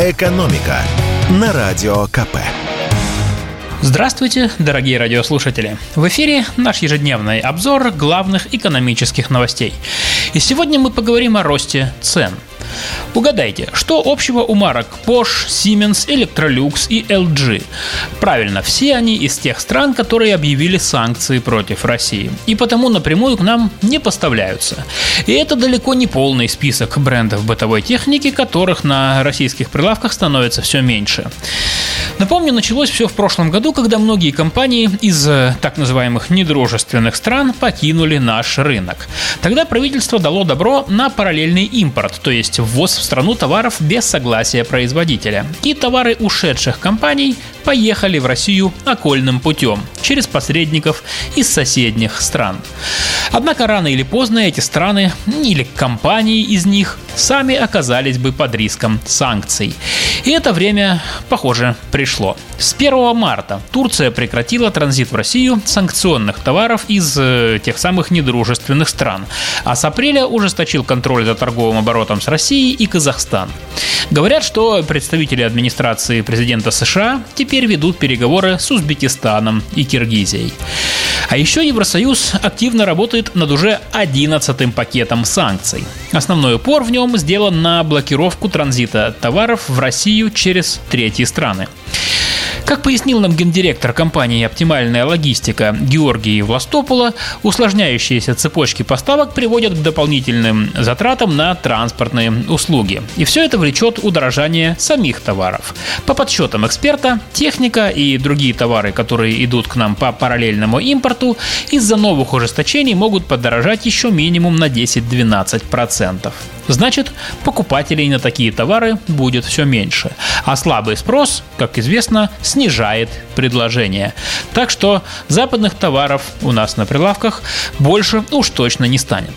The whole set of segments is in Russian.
«Экономика» на Радио КП. Здравствуйте, дорогие радиослушатели! В эфире наш ежедневный обзор главных экономических новостей. И сегодня мы поговорим о росте цен – Угадайте, что общего у марок Porsche, Siemens, Electrolux и LG? Правильно, все они из тех стран, которые объявили санкции против России, и потому напрямую к нам не поставляются. И это далеко не полный список брендов бытовой техники, которых на российских прилавках становится все меньше. Напомню, началось все в прошлом году, когда многие компании из э, так называемых недружественных стран покинули наш рынок. Тогда правительство дало добро на параллельный импорт, то есть ввоз в страну товаров без согласия производителя. И товары ушедших компаний поехали в Россию окольным путем, через посредников из соседних стран. Однако рано или поздно эти страны или компании из них сами оказались бы под риском санкций. И это время, похоже, пришло. С 1 марта Турция прекратила транзит в Россию санкционных товаров из э, тех самых недружественных стран, а с апреля ужесточил контроль за торговым оборотом с Россией и Казахстан. Говорят, что представители администрации президента США теперь ведут переговоры с Узбекистаном и Киргизией. А еще Евросоюз активно работает над уже 11 пакетом санкций. Основной упор в нем сделан на блокировку транзита товаров в Россию через третьи страны. Как пояснил нам гендиректор компании «Оптимальная логистика» Георгий Властопула, усложняющиеся цепочки поставок приводят к дополнительным затратам на транспортные услуги. И все это влечет удорожание самих товаров. По подсчетам эксперта, техника и другие товары, которые идут к нам по параллельному импорту, из-за новых ужесточений могут подорожать еще минимум на 10-12%. Значит, покупателей на такие товары будет все меньше. А слабый спрос, как известно, снижает предложение. Так что западных товаров у нас на прилавках больше уж точно не станет.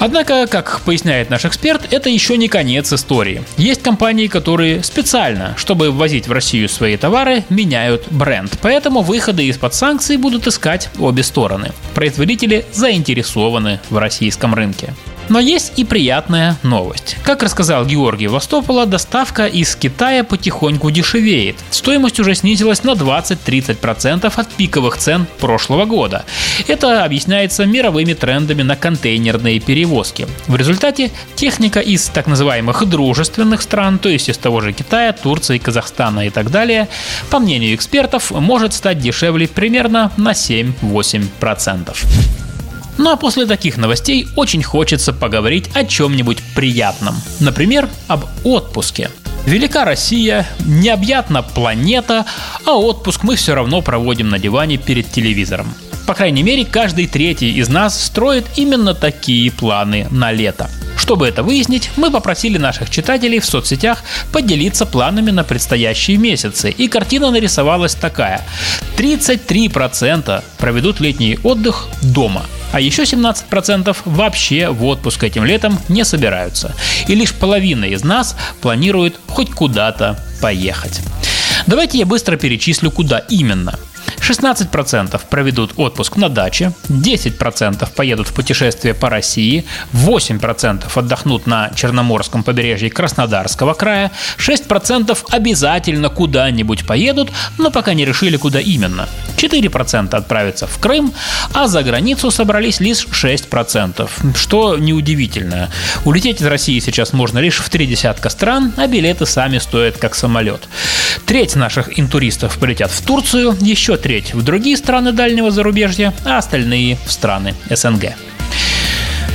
Однако, как поясняет наш эксперт, это еще не конец истории. Есть компании, которые специально, чтобы ввозить в Россию свои товары, меняют бренд. Поэтому выходы из-под санкций будут искать обе стороны. Производители заинтересованы в российском рынке. Но есть и приятная новость. Как рассказал Георгий Востопола, доставка из Китая потихоньку дешевеет. Стоимость уже снизилась на 20-30% от пиковых цен прошлого года. Это объясняется мировыми трендами на контейнерные перевозки. В результате техника из так называемых дружественных стран, то есть из того же Китая, Турции, Казахстана и так далее, по мнению экспертов, может стать дешевле примерно на 7-8%. Ну а после таких новостей очень хочется поговорить о чем-нибудь приятном. Например, об отпуске. Велика Россия, необъятна планета, а отпуск мы все равно проводим на диване перед телевизором. По крайней мере, каждый третий из нас строит именно такие планы на лето. Чтобы это выяснить, мы попросили наших читателей в соцсетях поделиться планами на предстоящие месяцы, и картина нарисовалась такая. 33% проведут летний отдых дома, а еще 17% вообще в отпуск этим летом не собираются. И лишь половина из нас планирует хоть куда-то поехать. Давайте я быстро перечислю, куда именно. 16% проведут отпуск на даче, 10% поедут в путешествие по России, 8% отдохнут на Черноморском побережье Краснодарского края, 6% обязательно куда-нибудь поедут, но пока не решили, куда именно. 4% отправятся в Крым, а за границу собрались лишь 6%, что неудивительно. Улететь из России сейчас можно лишь в три десятка стран, а билеты сами стоят как самолет. Треть наших интуристов полетят в Турцию, еще треть в другие страны дальнего зарубежья, а остальные в страны СНГ.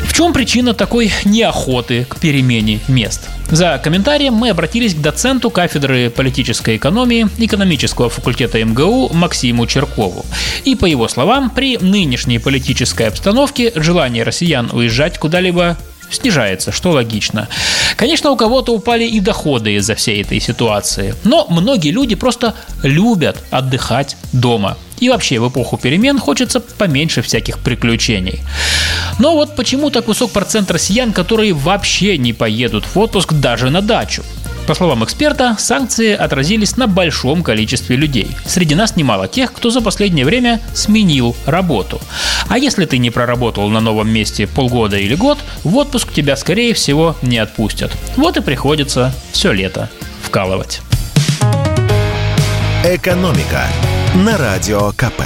В чем причина такой неохоты к перемене мест? За комментарием мы обратились к доценту кафедры политической экономии экономического факультета МГУ Максиму Черкову. И по его словам, при нынешней политической обстановке желание россиян уезжать куда-либо снижается, что логично. Конечно, у кого-то упали и доходы из-за всей этой ситуации, но многие люди просто любят отдыхать дома. И вообще в эпоху перемен хочется поменьше всяких приключений. Но вот почему так высок процент россиян, которые вообще не поедут в отпуск даже на дачу? По словам эксперта, санкции отразились на большом количестве людей. Среди нас немало тех, кто за последнее время сменил работу. А если ты не проработал на новом месте полгода или год, в отпуск тебя скорее всего не отпустят. Вот и приходится все лето вкалывать. «Экономика» на Радио КП.